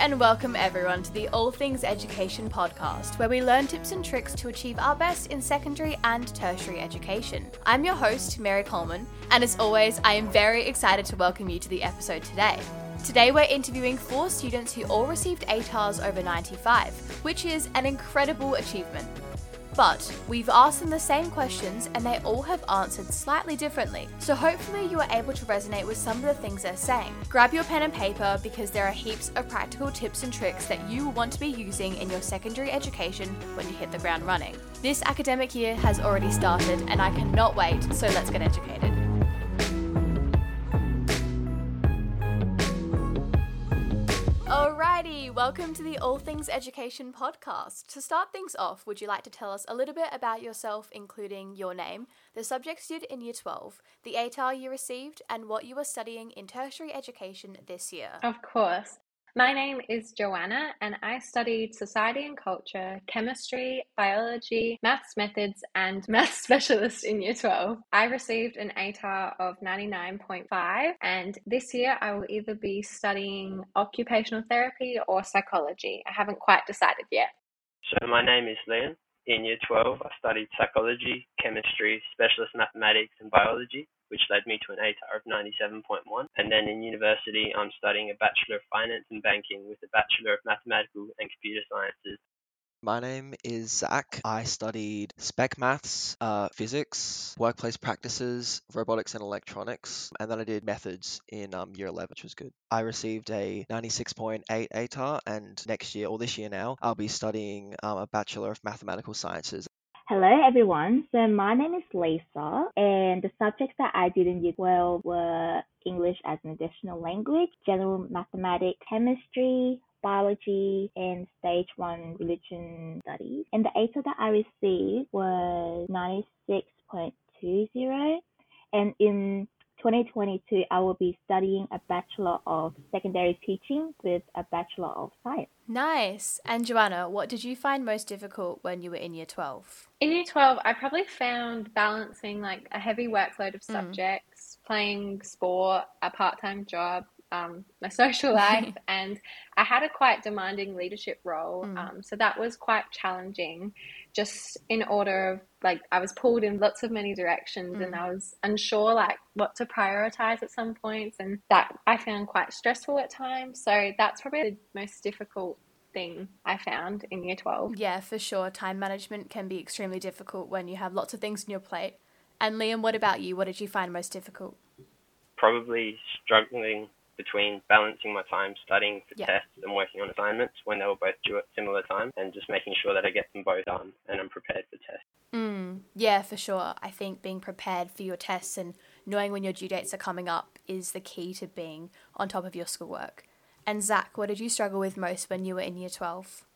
and welcome everyone to the All Things Education podcast, where we learn tips and tricks to achieve our best in secondary and tertiary education. I'm your host, Mary Coleman, and as always, I am very excited to welcome you to the episode today. Today, we're interviewing four students who all received ATARs over 95, which is an incredible achievement. But we've asked them the same questions and they all have answered slightly differently. So hopefully you are able to resonate with some of the things they're saying. Grab your pen and paper because there are heaps of practical tips and tricks that you will want to be using in your secondary education when you hit the ground running. This academic year has already started and I cannot wait, so let's get educated. Alrighty, welcome to the All Things Education podcast. To start things off, would you like to tell us a little bit about yourself, including your name, the subjects you did in Year 12, the ATAR you received, and what you are studying in tertiary education this year? Of course. My name is Joanna, and I studied society and culture, chemistry, biology, maths methods, and maths specialist in year 12. I received an ATAR of 99.5, and this year I will either be studying occupational therapy or psychology. I haven't quite decided yet. So, my name is Liam. In year 12, I studied psychology, chemistry, specialist mathematics, and biology which led me to an ATAR of 97.1. And then in university, I'm studying a Bachelor of Finance and Banking with a Bachelor of Mathematical and Computer Sciences. My name is Zach. I studied spec maths, uh, physics, workplace practices, robotics and electronics, and then I did methods in um, year 11, which was good. I received a 96.8 ATAR, and next year, or this year now, I'll be studying um, a Bachelor of Mathematical Sciences. Hello everyone. So my name is Lisa and the subjects that I did in year 12 were English as an additional language, general mathematics, chemistry, biology, and stage one religion studies. And the ATAR that I received was 96.20 and in 2022, I will be studying a Bachelor of Secondary Teaching with a Bachelor of Science. Nice. And Joanna, what did you find most difficult when you were in year 12? In year 12, I probably found balancing like a heavy workload of mm. subjects, mm. playing sport, a part time job, um, my social life, and I had a quite demanding leadership role. Mm. Um, so that was quite challenging, just in order of like I was pulled in lots of many directions, mm. and I was unsure like what to prioritize at some points, and that I found quite stressful at times. So that's probably the most difficult thing I found in year 12. Yeah, for sure. Time management can be extremely difficult when you have lots of things on your plate. And Liam, what about you? What did you find most difficult? Probably struggling between balancing my time studying for yeah. tests and working on assignments when they were both due at similar time and just making sure that I get them both done and I'm prepared for tests. Mm, yeah, for sure. I think being prepared for your tests and knowing when your due dates are coming up is the key to being on top of your schoolwork. And Zach, what did you struggle with most when you were in year 12?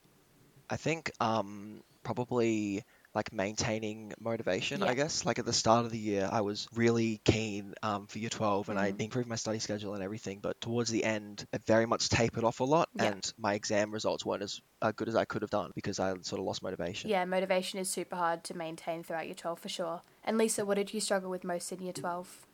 I think um, probably like maintaining motivation, yeah. I guess. Like at the start of the year, I was really keen um, for year 12 and mm-hmm. I improved my study schedule and everything. But towards the end, it very much tapered off a lot yeah. and my exam results weren't as uh, good as I could have done because I sort of lost motivation. Yeah, motivation is super hard to maintain throughout year 12 for sure. And Lisa, what did you struggle with most in year 12?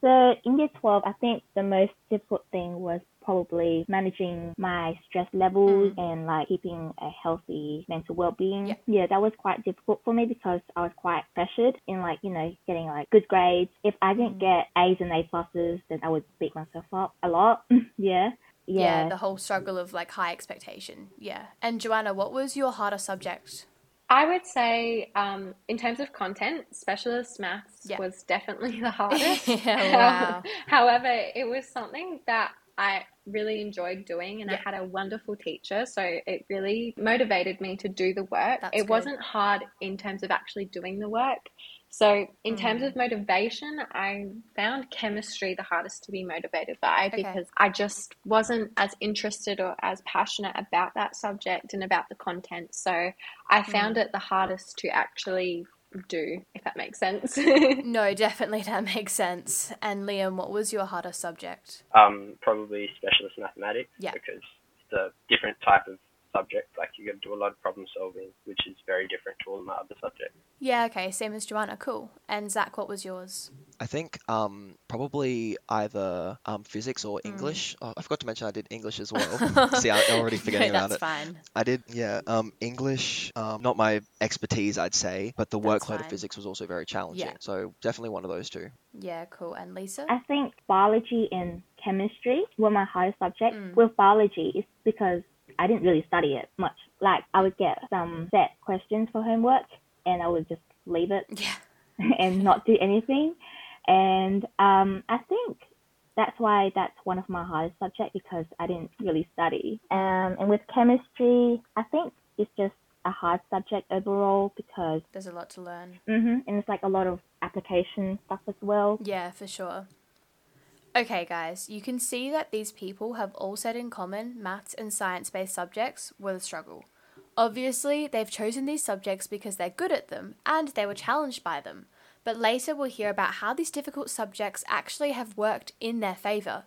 So in year 12, I think the most difficult thing was probably managing my stress levels mm. and like keeping a healthy mental well-being. Yeah. yeah, that was quite difficult for me because I was quite pressured in like, you know, getting like good grades. If I didn't mm. get A's and A pluses, then I would beat myself up a lot. yeah. Yeah. yeah, the whole struggle of like high expectation. Yeah. And Joanna, what was your harder subject? I would say, um, in terms of content, specialist maths yeah. was definitely the hardest. yeah, wow. However, it was something that I really enjoyed doing and yeah. I had a wonderful teacher. So it really motivated me to do the work. That's it good. wasn't hard in terms of actually doing the work. So, in mm. terms of motivation, I found chemistry the hardest to be motivated by okay. because I just wasn't as interested or as passionate about that subject and about the content. So, I found mm. it the hardest to actually do, if that makes sense. no, definitely that makes sense. And Liam, what was your hardest subject? Um, probably specialist mathematics. Yeah. Because it's a different type of subject. Like you got to do a lot of problem solving, which is very different to all my other subjects. Yeah, okay, same as Joanna. Cool. And Zach, what was yours? I think um, probably either um, physics or Mm. English. Oh, I forgot to mention I did English as well. See, I'm already forgetting no, about that's it. fine. I did, yeah. Um, English, um, not my expertise, I'd say, but the That's workload of physics was also very challenging. Yeah. So definitely one of those two. Yeah, cool. And Lisa? I think biology and chemistry were my hardest subjects. Mm. With biology, it's because I didn't really study it much. Like I would get some set questions for homework, and I would just leave it Yeah. and not do anything. And um, I think that's why that's one of my hardest subjects because I didn't really study. Um, and with chemistry, I think it's just a hard subject overall because There's a lot to learn. hmm and it's like a lot of application stuff as well. Yeah, for sure. Okay, guys, you can see that these people have all said in common maths and science based subjects were the struggle. Obviously, they've chosen these subjects because they're good at them and they were challenged by them, but later we'll hear about how these difficult subjects actually have worked in their favour.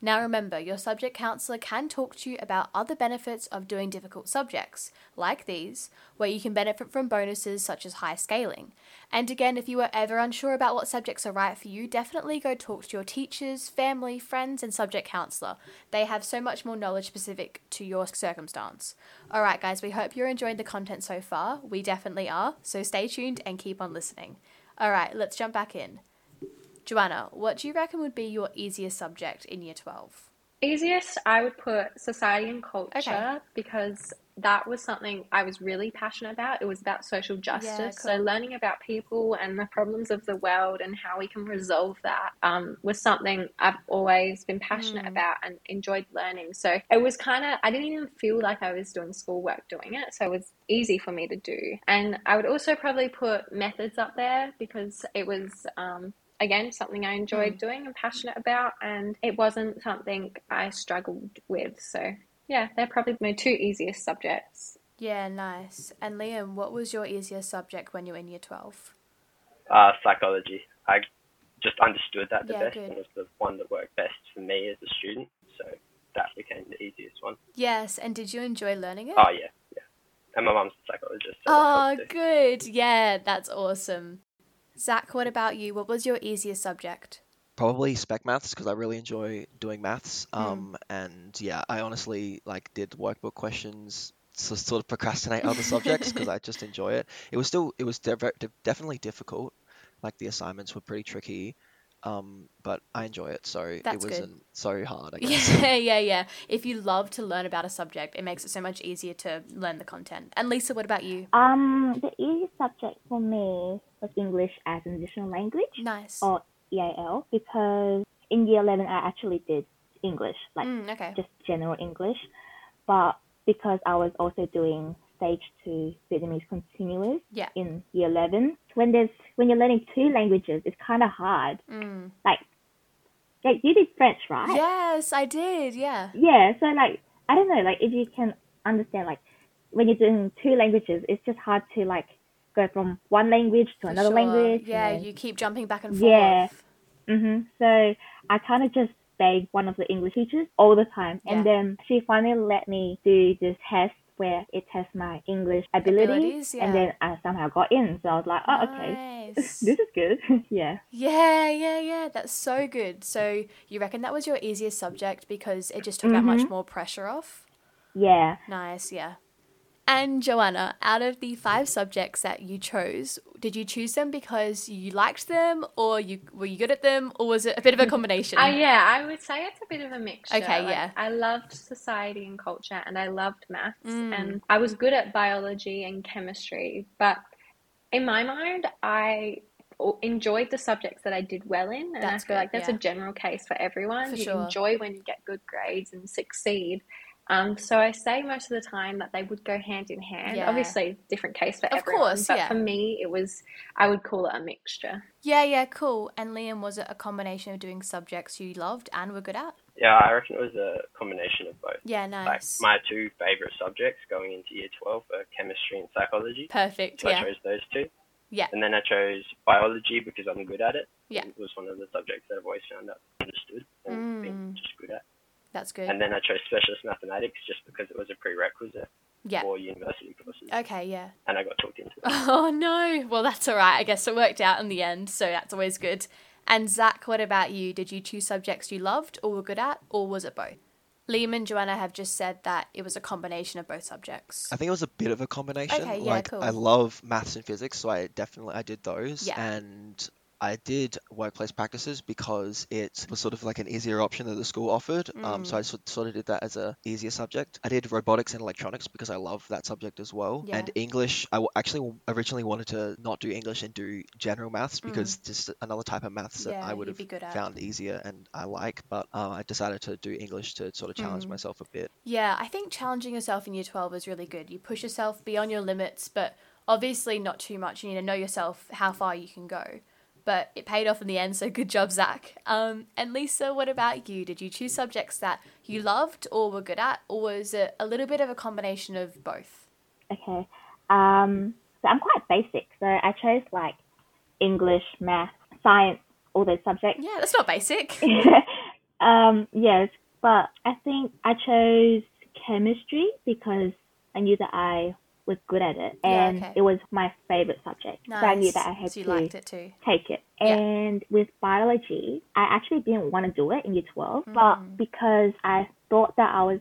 Now remember, your subject counsellor can talk to you about other benefits of doing difficult subjects, like these, where you can benefit from bonuses such as high scaling. And again, if you are ever unsure about what subjects are right for you, definitely go talk to your teachers, family, friends, and subject counsellor. They have so much more knowledge specific to your circumstance. Alright, guys, we hope you're enjoying the content so far. We definitely are, so stay tuned and keep on listening. Alright, let's jump back in. Joanna, what do you reckon would be your easiest subject in year 12? Easiest, I would put society and culture Okay. because that was something I was really passionate about. It was about social justice. So, cool. learning about people and the problems of the world and how we can resolve that um, was something I've always been passionate Mm. about and enjoyed learning. So, it was kind of, I didn't even feel like I was doing schoolwork doing it. So, it was easy for me to do. And I would also probably put methods up there because it was. Um, again something I enjoyed doing and passionate about, and it wasn't something I struggled with. So, yeah, they're probably my two easiest subjects. Yeah, nice. And Liam, what was your easiest subject when you were in year 12? Uh, psychology. I just understood that the Yeah, best good. and was the one that worked best for me as a student. So that became the easiest one. Yes, and did you enjoy learning it? Oh yeah, yeah. And my mum's a psychologist. So Oh, good. Yeah, that's awesome. Zach, what about you? What was your easiest subject? Probably spec maths because I really enjoy doing maths. Mm. Um, and yeah, I honestly like did workbook questions to sort of procrastinate other subjects because I just enjoy it. It was still it was de- de- definitely difficult. Like the assignments were pretty tricky. Um, but I enjoy it, so That's it wasn't so hard. I guess. Yeah, yeah, yeah. If you love to learn about a subject, it makes it so much easier to learn the content. And Lisa, what about you? Um, the easiest subject for me was English as an additional language Nice. or EAL because in year 11 I actually did English, like Mm, okay. just general English. But because I was also doing stage two Vietnamese continuous Yeah. in year 11, when there's when you're learning two languages, it's kind of hard. Mm. Like, like you did French, right? Yes, I did. Yeah. Yeah. So like, I don't know, like if you can understand, like when you're doing two languages, it's just hard to like go from one language to For another sure. language. Yeah, and you keep jumping back and forth. Yeah. hmm So I kind of just begged one of the English teachers all the time, Yeah. and then she finally let me do this test where it tests my English ability, Abilities, yeah. and then I somehow got in. So I was like, oh, okay, this is good. yeah. Yeah, yeah, yeah. That's so good. So you reckon that was your easiest subject because it just took that much Mhm. more pressure off? Yeah. Nice, yeah. And Joanna, out of the five subjects that you chose, did you choose them because you liked them, or you were you good at them, or was it a bit of a combination? Uh, yeah, I would say it's a bit of a mixture. Okay, Like, yeah. I loved society and culture and I loved maths Mm. and I was good at biology and chemistry, but in my mind, I enjoyed the subjects that I did well in, and That's I feel good, like that's yeah. a general case for everyone. For you sure. enjoy when you get good grades and succeed. Um, so I say most of the time that they would go hand in hand. Yeah. Obviously, different case for Of everyone, course, but yeah. for me, it was I would call it a mixture. yeah, yeah, cool. And Liam, was it a combination of doing subjects you loved and were good at? Yeah, I reckon it was a combination of both. Yeah, Like nice. my two favorite subjects going into year 12 are chemistry and psychology. Perfect. So I Yeah. chose those two. Yeah. And then I chose biology because I'm good at it. Yeah. It was one of the subjects that I've always found out understood and Mm. been just good at. That's good. And then I chose specialist mathematics just because it was a prerequisite yeah. for university courses. Okay, yeah. And I got talked into it. Oh no. Well, that's all right. I guess it worked out in the end, so that's always good. And Zach, what about you? Did you choose subjects you loved or were good at, or was it both? Liam and Joanna have just said that it was a combination of both subjects. I think it was a bit of a combination. Okay, yeah, like cool. I love maths and physics, so I definitely I did those. Yeah. And I did workplace practices because it was sort of like an easier option that the school offered. Um, so I Mm. sort of did that as a easier subject. I did robotics and electronics because I love that subject as well. Yeah. And English, I actually originally wanted to not do English and do general maths because just another type of maths that Mm. I would have be good at. found easier and I like. But uh, I decided to do English to sort of challenge Mm. myself a bit. Yeah, I think challenging yourself in year 12 is really good. You push yourself beyond your limits, but obviously not too much. You need to know yourself how far you can go. But it paid off in the end, so good job, Zach. Um, and Lisa, what about you? Did you choose subjects that you loved or were good at, or was it a little bit of a combination of both? Okay. Um, so I'm quite basic. So I chose like English, math, science, all those subjects. Yeah, that's not basic. um, yes, but I think I chose chemistry because I knew that I was good at it, Yeah, and okay. it was my favorite subject. Nice. So I knew that I had so you to liked it too. take it. Yeah. And with biology, I actually didn't want to do it in year 12, Mm. but because I thought that I was,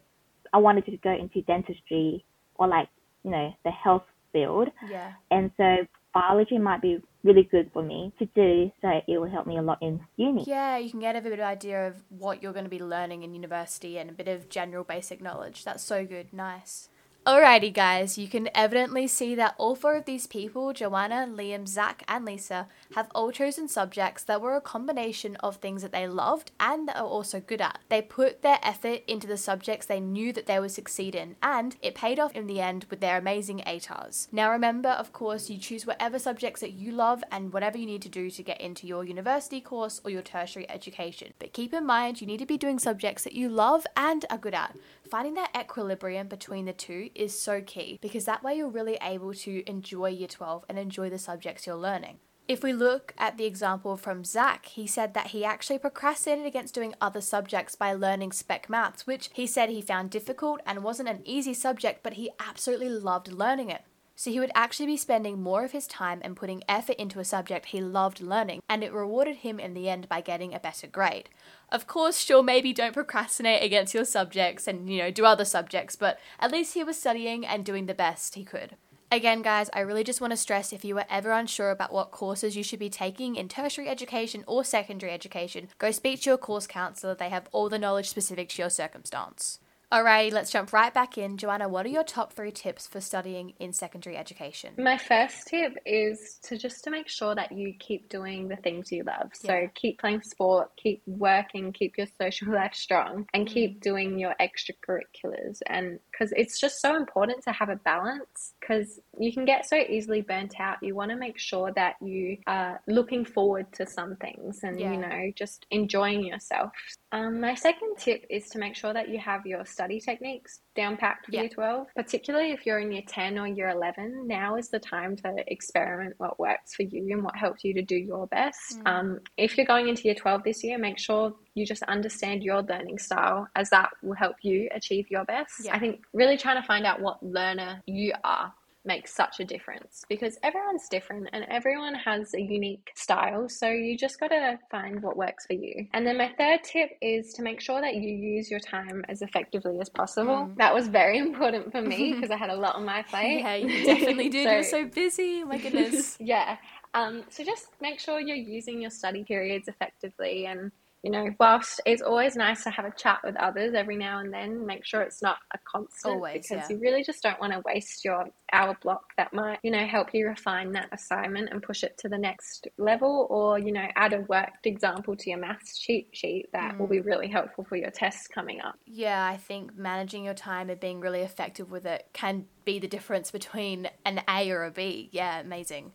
I wanted to go into dentistry or like, you know, the health field. Yeah. And so biology might be really good for me to do. So it will help me a lot in uni. Yeah, you can get a bit of idea of what you're going to be learning in university and a bit of general basic knowledge. That's so good. Nice. Alrighty, guys, you can evidently see that all four of these people Joanna, Liam, Zach, and Lisa have all chosen subjects that were a combination of things that they loved and that are also good at. They put their effort into the subjects they knew that they would succeed in, and it paid off in the end with their amazing ATARs. Now, remember, of course, you choose whatever subjects that you love and whatever you need to do to get into your university course or your tertiary education. But keep in mind, you need to be doing subjects that you love and are good at. Finding that equilibrium between the two is so key because that way you're really able to enjoy year 12 and enjoy the subjects you're learning. If we look at the example from Zach, he said that he actually procrastinated against doing other subjects by learning spec maths, which he said he found difficult and wasn't an easy subject, but he absolutely loved learning it. So he would actually be spending more of his time and putting effort into a subject he loved learning, and it rewarded him in the end by getting a better grade. Of course, sure, maybe don't procrastinate against your subjects and, you know, do other subjects, but at least he was studying and doing the best he could. Again, guys, I really just want to stress if you are ever unsure about what courses you should be taking in tertiary education or secondary education, go speak to your course counsellor. They have all the knowledge specific to your circumstance. Alrighty, let's jump right back in. Joanna, what are your top three tips for studying in secondary education? My first tip is to just to make sure that you keep doing the things you love. So Yeah. keep playing sport, keep working, keep your social life strong, and Mm. keep doing your extracurriculars. And because it's just so important to have a balance, because you can get so easily burnt out. You want to make sure that you are looking forward to some things and Yeah. you know just enjoying yourself. Um, my second tip is to make sure that you have your study techniques down packed for Yeah. year 12, particularly if you're in year 10 or year 11. Now is the time to experiment what works for you and what helps you to do your best. Mm. Um, if you're going into year 12 this year, make sure you just understand your learning style as that will help you achieve your best. Yeah. I think really trying to find out what learner you are makes such a difference because everyone's different and everyone has a unique style. So you just got to find what works for you. And then my third tip is to make sure that you use your time as effectively as possible. Mm. That was very important for me because I had a lot on my plate. Yeah, you definitely did. You're so busy. My goodness. yeah. Um, so just make sure you're using your study periods effectively and you know, whilst it's always nice to have a chat with others every now and then, make sure it's not a constant Always, because yeah. you really just don't want to waste your hour block that might, you know, help you refine that assignment and push it to the next level or, you know, add a worked example to your maths cheat sheet that will Mm. be really helpful for your tests coming up. Yeah, I think managing your time and being really effective with it can be the difference between an A or a B. Yeah, amazing.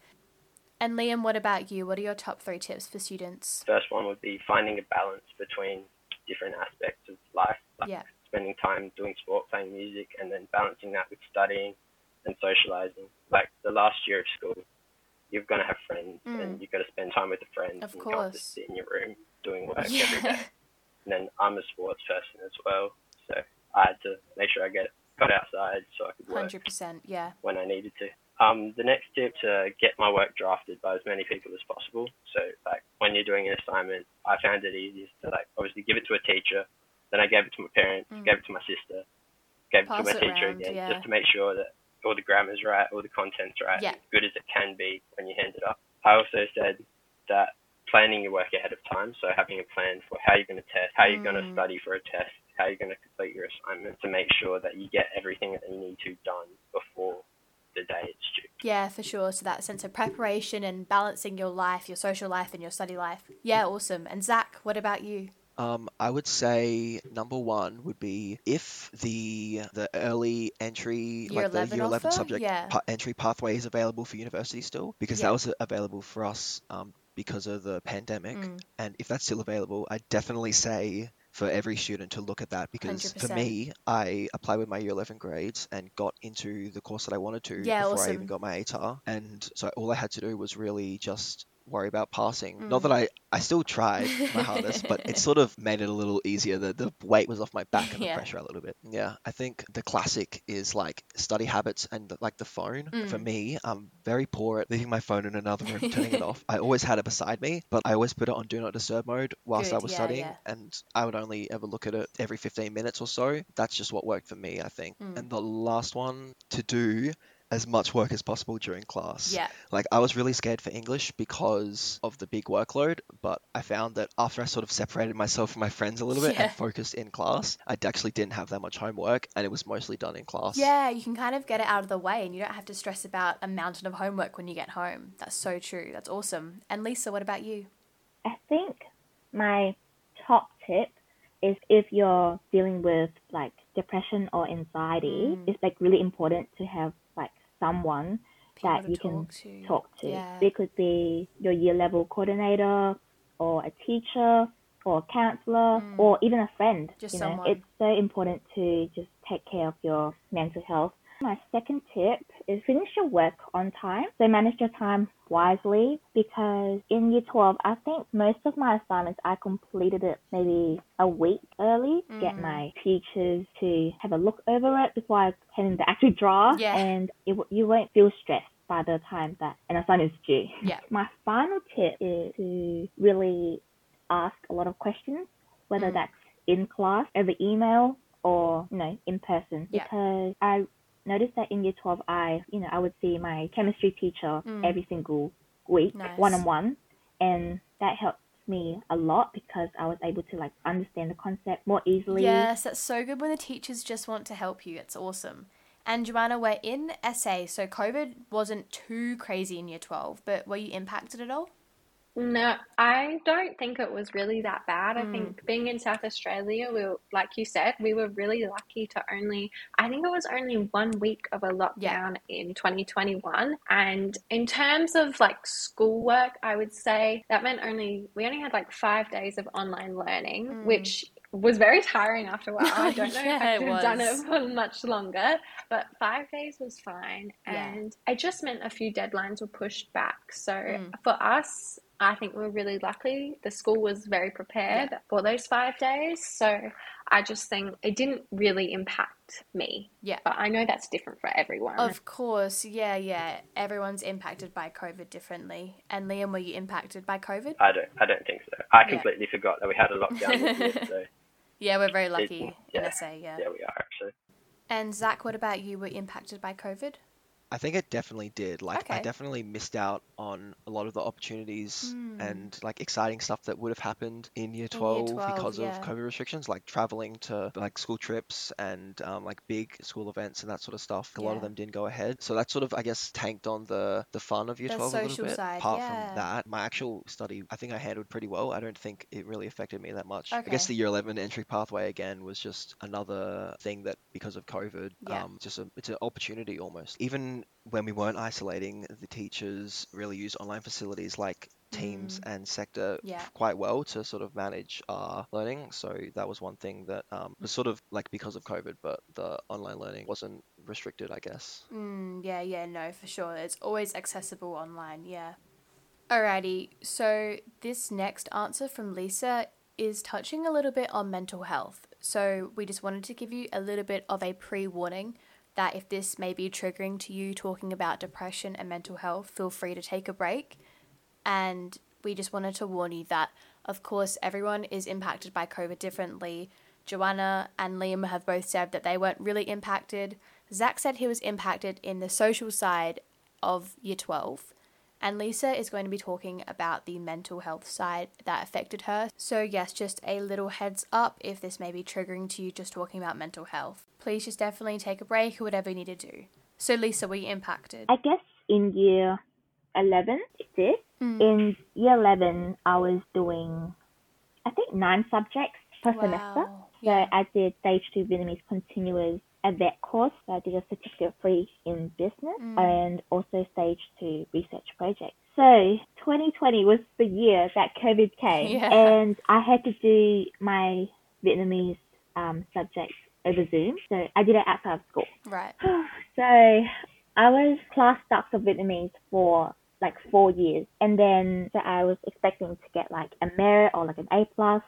And Liam, what about you? What are your top three tips for students? First one would be finding a balance between different aspects of life, like Yeah. spending time doing sport, playing music, and then balancing that with studying and socializing. Like the last year of school, you're gonna have friends, Mm. and you've got to spend time with the friends, Of and you can't course. just sit in your room doing work every Yeah. day. And then I'm a sports person as well, so I had to make sure I get got outside so I could work Hundred percent, yeah. when I needed to. Um, the next tip to get my work drafted by as many people as possible. So like when you're doing an assignment, I found it easiest to like obviously give it to a teacher, then I gave it to my parents, Mm. gave it to my sister, gave Pass it to my teacher again, yeah. just to make sure that all the grammar's right, all the content's right, Yeah. as good as it can be when you hand it up. I also said that planning your work ahead of time, so having a plan for how you're going to test, how you're going to Mm. study for a test, how you're going to complete your assignment, to make sure that you get everything that you need to done before the day it's due. Yeah, for sure. So that sense of preparation and balancing your life, your social life and your study life. Yeah, awesome. And Zach, what about you? Um, I would say number one would be if the the early entry, Year like the year 11 offer? subject Yeah. pa- entry pathway is available for university still, because Yeah. that was available for us um, because of the pandemic. Mm. And if that's still available, I'd definitely say for every student to look at that because for 100%. me, I applied with my year 11 grades and got into the course that I wanted to Yeah, before I even got my ATAR. And so all I had to do was really just worry about passing. Mm. Not that I, I still tried my hardest, but it sort of made it a little easier. The, the weight was off my back and Yeah. the pressure a little bit. Yeah, I think the classic is like study habits and like the phone. For Mm. me, I'm very poor at leaving my phone in another room, turning it off. I always had it beside me, but I always put it on do not disturb mode whilst I was yeah, studying, yeah. and I would only ever look at it every 15 minutes or so. That's just what worked for me, I think. Mm. And the last one to do as much work as possible during class. Yeah. Like I was really scared for English because of the big workload, but I found that after I sort of separated myself from my friends a little bit Yeah. and focused in class, I actually didn't have that much homework and it was mostly done in class. Yeah, you can kind of get it out of the way and you don't have to stress about a mountain of homework when you get home. That's so true. That's awesome. And Lisa, what about you? I think my top tip is if you're dealing with like depression or anxiety, Mm. it's like really important to have like someone People that you can talk to. talk to. Yeah. It could be your year level coordinator or a teacher or a counselor Mm. or even a friend. Just you know, someone. it's so important to just take care of your mental health. My second tip is finish your work on time. So manage your time wisely because in year 12, I think most of my assignments I completed it maybe a week early to get Mm. my teachers to have a look over it before I hand in the actual draft. Yeah. And it, you won't feel stressed by the time that an assignment is due. Yeah. My final tip is to really ask a lot of questions, whether Mm. that's in class, over email, or you know, in person. Yeah. Because I noticed that in year twelve, I you know I would see my chemistry teacher Mm. every single week, one on one, and that helped me a lot because I was able to like understand the concept more easily. Yes, that's so good when the teachers just want to help you. It's awesome. And Joanna, we're in SA, so COVID wasn't too crazy in year 12, but were you impacted at all? No, I don't think it was really that bad. I Mm. think being in South Australia, we were, like you said, we were really lucky to only, I think it was only one week of a lockdown in 2021. And in terms of like schoolwork, I would say that meant only, we only had like five days of online learning, Mm. which was very tiring after a while. I don't know Yeah, if I could have done it for much longer, but five days was fine. Yeah. And it just meant a few deadlines were pushed back. So Mm. for us, I think we're really lucky. The school was very prepared for those five days. So I just think it didn't really impact me. Yeah. But I know that's different for everyone. Of course, yeah, yeah. Everyone's impacted by COVID differently. And Liam, were you impacted by COVID? I don't I don't think so. I Yeah. completely forgot that we had a lockdown this year, so Yeah, we're very lucky yeah. in SA, yeah. yeah, we are actually. And Zach, what about you? Were you impacted by COVID? I think it definitely did. Like, I definitely missed out on a lot of the opportunities Hmm. and like exciting stuff that would have happened in year year 12, 12, because yeah. of COVID restrictions, like traveling to like school trips and um, like big school events and that sort of stuff. A lot of them didn't go ahead. So that sort of, I guess, tanked on the the fun of year The 12 a little bit. side, Apart yeah. from that, my actual study, I think I handled pretty well. I don't think it really affected me that much. I guess the year 11 entry pathway again was just another thing that because of COVID, Yeah. um, just a, it's an opportunity almost. Even when we weren't isolating, the teachers really used online facilities like Teams and SEQTA Mm. Yeah. quite well to sort of manage our learning. So that was one thing that um, was sort of like because of COVID, but the online learning wasn't restricted, I guess. Mm, yeah, yeah, no, for sure. It's always accessible online, yeah. Alrighty, so this next answer from Lisa is touching a little bit on mental health. So we just wanted to give you a little bit of a pre warning that if this may be triggering to you talking about depression and mental health, feel free to take a break. And we just wanted to warn you that, of course, everyone is impacted by COVID differently. Joanna and Liam have both said that they weren't really impacted. Zach said he was impacted in the social side of year 12. And Lisa is going to be talking about the mental health side that affected her. So, yes, just a little heads up if this may be triggering to you just talking about mental health. Please just definitely take a break or whatever you need to do. So, Lisa, were you impacted? I guess in year 11, it did. Mm. In year 11, I was doing, I think, nine subjects per semester. So Yeah. I did stage two Vietnamese continuous at that course. I did a certificate free in business Mm. and also stage two research project. So 2020 was the year that COVID came, Yeah. and I had to do my Vietnamese um, subjects over Zoom. So I did it outside of school. Right. So I was class dux of Vietnamese for like four years, and then so I was expecting to get like a merit or like an A plus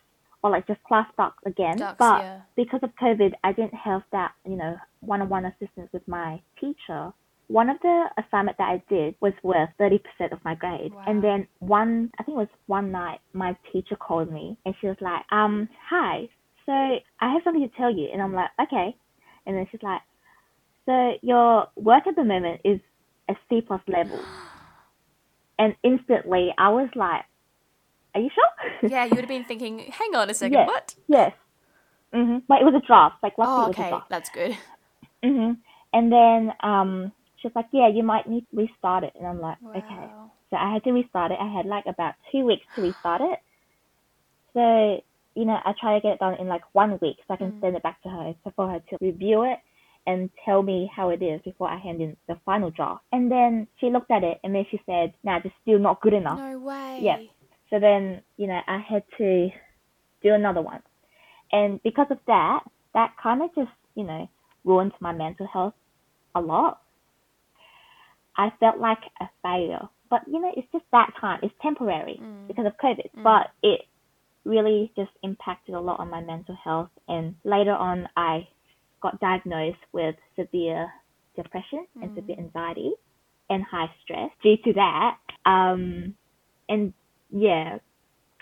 or like just class dux again. Dux, but yeah. because of COVID, I didn't have that you know one-on-one assistance with my teacher. One of the assignment that I did was worth 30% of my grade. Wow. And then one, I think it was one night, my teacher called me and she was like, um, hi, so I have something to tell you. And I'm like, okay. And then she's like, so your work at the moment is a C plus level. And instantly I was like, are you sure? Yeah, you would have been thinking, hang on a second, Yes. what? yes. hmm But it was a draft. Like, luckily Oh, it was a okay, that's good. hmm And then um, she's like, yeah, you might need to restart it. And I'm like, okay. So I had to restart it. I had like about two weeks to restart it. So, you know, I try to get it done in like one week so I can Mm. send it back to her so for her to review it and tell me how it is before I hand in the final draft. And then she looked at it and then she said, nah, it's still not good enough. No way. Yeah. So then, you know, I had to do another one. And because of that, that kind of just, you know, ruined my mental health a lot. I felt like a failure. But, you know, it's just that time. It's temporary Mm. because of COVID. Mm. But it really just impacted a lot on my mental health. And later on, I got diagnosed with severe depression and Mm. severe anxiety and high stress due to that. Um, and yeah,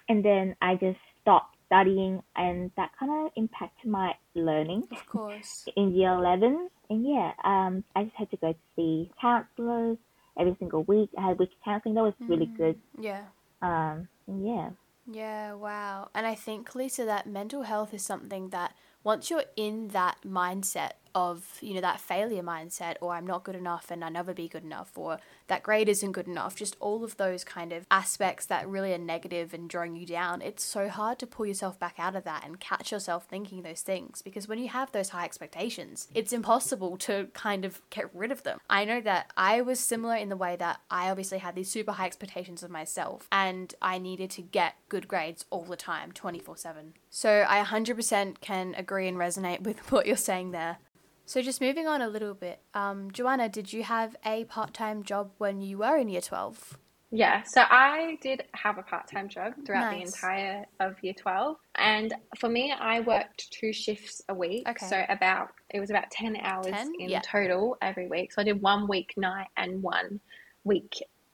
and then I just stopped studying, and that kind of impacted my learning Of course. in year 11. And yeah, um, I just had to go to see counselors every single week. I had weekly counseling, that was really Mm. good. Yeah. Um, yeah. Yeah, wow. And I think, Lisa, that mental health is something that once you're in that mindset of, you know, that failure mindset, or I'm not good enough and I'll never be good enough, or that grade isn't good enough, just all of those kind of aspects that really are negative and drawing you down, it's so hard to pull yourself back out of that and catch yourself thinking those things. Because when you have those high expectations, it's impossible to kind of get rid of them. I know that I was similar in the way that I obviously had these super high expectations of myself and I needed to get good grades all the time, 24 7. So I 100% can agree and resonate with what you're saying there. So just moving on a little bit, um, Joanna, did you have a part time job when you were in year 12? Yeah, so I did have a part-time job throughout the entire of year 12. And for me, I worked two shifts a week. Okay. So about it was about 10 hours 10? in Yeah. total every week. So I did one week night and one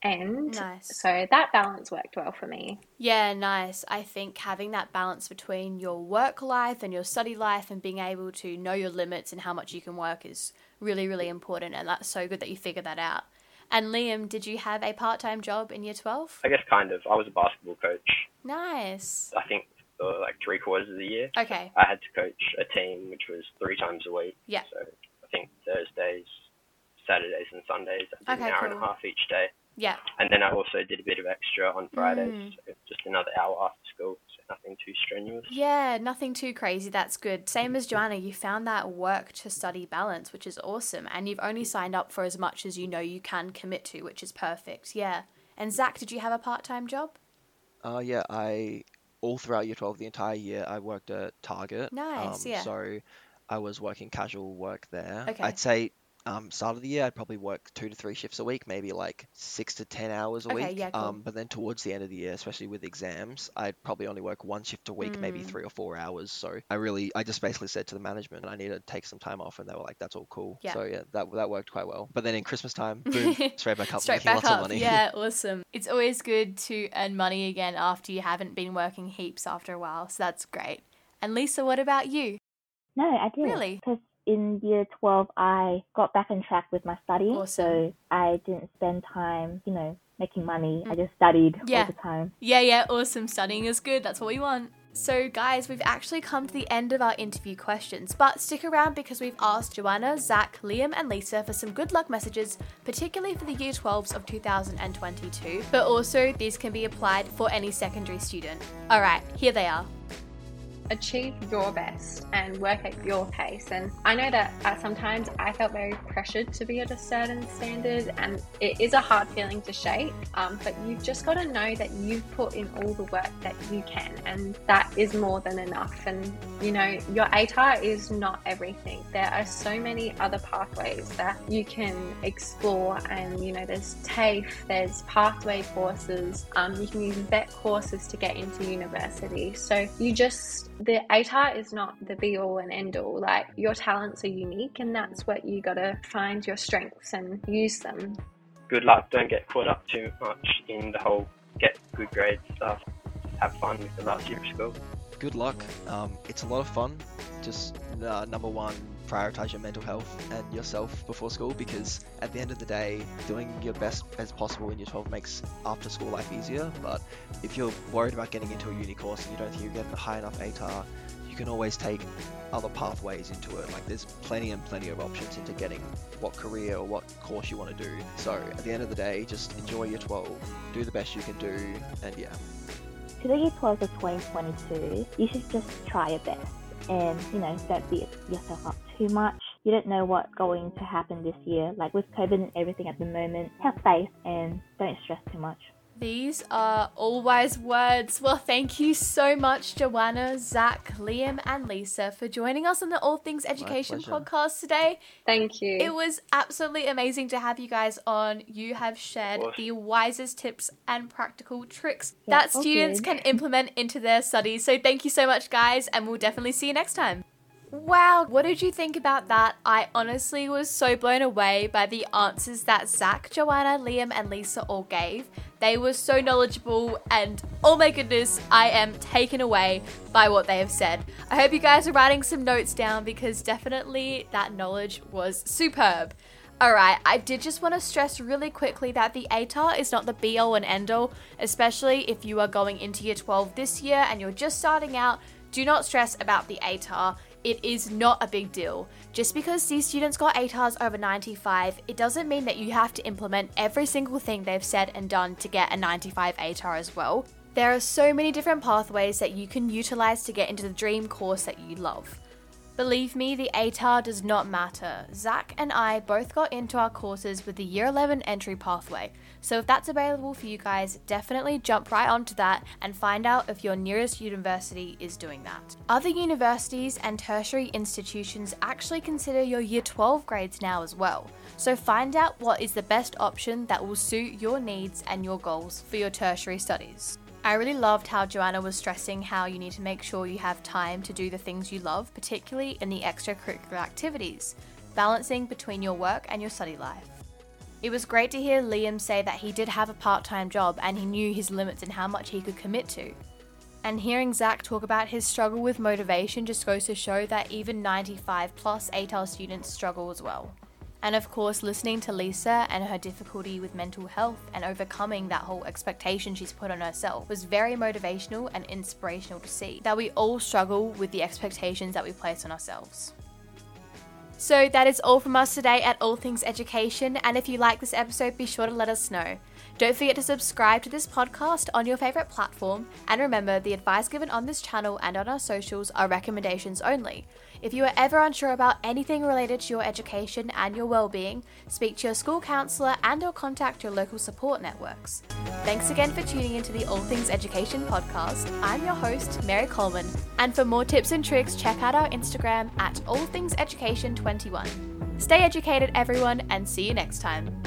weekend. Nice. So that balance worked well for me. Yeah, nice. I think having that balance between your work life and your study life and being able to know your limits and how much you can work is really, really important. And that's so good that you figured that out. And Liam, did you have a part time job in year 12? I guess kind of. I was a basketball coach. Nice. I think for like three quarters of the year. Okay. I had to coach a team which was three times a week. Yeah. So I think Thursdays, Saturdays, and Sundays. I did Okay, an hour and a half each day. Yeah. And then I also did a bit of extra on Fridays, Mm. so just another hour after school, so nothing too strenuous. Yeah, nothing too crazy. That's good. Same as Joanna, you found that work to study balance, which is awesome. And you've only signed up for as much as you know you can commit to, which is perfect. Yeah. And Zach, did you have a part time job? Uh, yeah, I all throughout year 12, the entire year, I worked at Target. Nice, Um, yeah. So I was working casual work there. Okay. I'd say um, start of the year, I'd probably work two to three shifts a week, maybe like six to ten hours a Okay, week. yeah, cool. Um, but then towards the end of the year, especially with exams, I'd probably only work one shift a week, maybe Mm. three or four hours. So I really, I just basically said to the management, I need to take some time off, and they were like, "That's all cool." Yeah. So yeah, that that worked quite well. But then in Christmas time, boom, straight back up, Straight making back lots up. of money. Yeah, awesome. It's always good to earn money again after you haven't been working heaps after a while. So that's great. And Lisa, what about you? No, I did. Really? Because in year 12, I got back on track with my studying. Awesome. So I didn't spend time, you know, making money. I just studied Mm. Yeah. all the time. Yeah, yeah, awesome. Studying is good. That's what we want. So, guys, we've actually come to the end of our interview questions, but stick around because we've asked Joanna, Zach, Liam, and Lisa for some good luck messages, particularly for the Year 12s of 2022, but also these can be applied for any secondary student. Alright, here they are. Achieve your best and work at your pace. And I know that uh, sometimes I felt very pressured to be at a certain standard, and it is a hard feeling to shake. Um, but you've just got to know that you've put in all the work that you can, and that is more than enough. And you know, your ATAR is not everything. There are so many other pathways that you can explore, and you know, there's TAFE, there's pathway courses, um, you can use vet courses to get into university. So you just the ATAR is not the be all and end all. Like your talents are unique, and that's what you got to find your strengths and use them. Good luck. Don't get caught up too much in the whole get good grades stuff. Have fun with the last year of school. Good luck. Um, it's a lot of fun. Just uh, number one, prioritize your mental health and yourself before school because at the end of the day, doing your best as possible in year 12 makes after school life easier. But if you're worried about getting into a uni course and you don't think you're getting a high enough ATAR, you can always take other pathways into it. Like there's plenty and plenty of options into getting what career or what course you want to do. So at the end of the day, just enjoy year 12, do the best you can do, and yeah. To the year 12 of 2022, you should just try your best. And, you know, don't beat yourself up too much. You don't know what's going to happen this year. Like with COVID and everything at the moment, have faith and don't stress too much. These are all wise words. Well, thank you so much, Joanna, Zach, Liam, and Lisa, for joining us on the All Things Education podcast today. Thank you. It was absolutely amazing to have you guys on. You have shared the wisest tips and practical tricks Yeah, that students good. can implement into their studies. So, thank you so much, guys, and we'll definitely see you next time. Wow, what did you think about that? I honestly was so blown away by the answers that Zach, Joanna, Liam, and Lisa all gave. They were so knowledgeable, and oh my goodness, I am taken away by what they have said. I hope you guys are writing some notes down because definitely that knowledge was superb. Alright, I did just want to stress really quickly that the ATAR is not the be all and end all, especially if you are going into year 12 this year and you're just starting out. Do not stress about the ATAR. It is not a big deal. Just because these students got ATARs over 95, it doesn't mean that you have to implement every single thing they've said and done to get a 95 ATAR as well. There are so many different pathways that you can utilize to get into the dream course that you love. Believe me, the ATAR does not matter. Zach and I both got into our courses with the Year 11 entry pathway, so if that's available for you guys, definitely jump right onto that and find out if your nearest university is doing that. Other universities and tertiary institutions actually consider your Year 12 grades now as well, so find out what is the best option that will suit your needs and your goals for your tertiary studies. I really loved how Joanna was stressing how you need to make sure you have time to do the things you love, particularly in the extracurricular activities, balancing between your work and your study life. It was great to hear Liam say that he did have a part time job and he knew his limits and how much he could commit to. And hearing Zach talk about his struggle with motivation just goes to show that even 95 plus ATAR students struggle as well. And of course, listening to Lisa and her difficulty with mental health and overcoming that whole expectation she's put on herself was very motivational and inspirational to see that we all struggle with the expectations that we place on ourselves. So that is all from us today at All Things Education, and if you like this episode, be sure to let us know. Don't forget to subscribe to this podcast on your favourite platform, and remember the advice given on this channel and on our socials are recommendations only. If you are ever unsure about anything related to your education and your well-being, speak to your school counsellor and or contact your local support networks. Thanks again for tuning into the All Things Education podcast. I'm your host, Mary Coleman, and for more tips and tricks, check out our Instagram at allthingseducation21. Stay educated, everyone, and see you next time.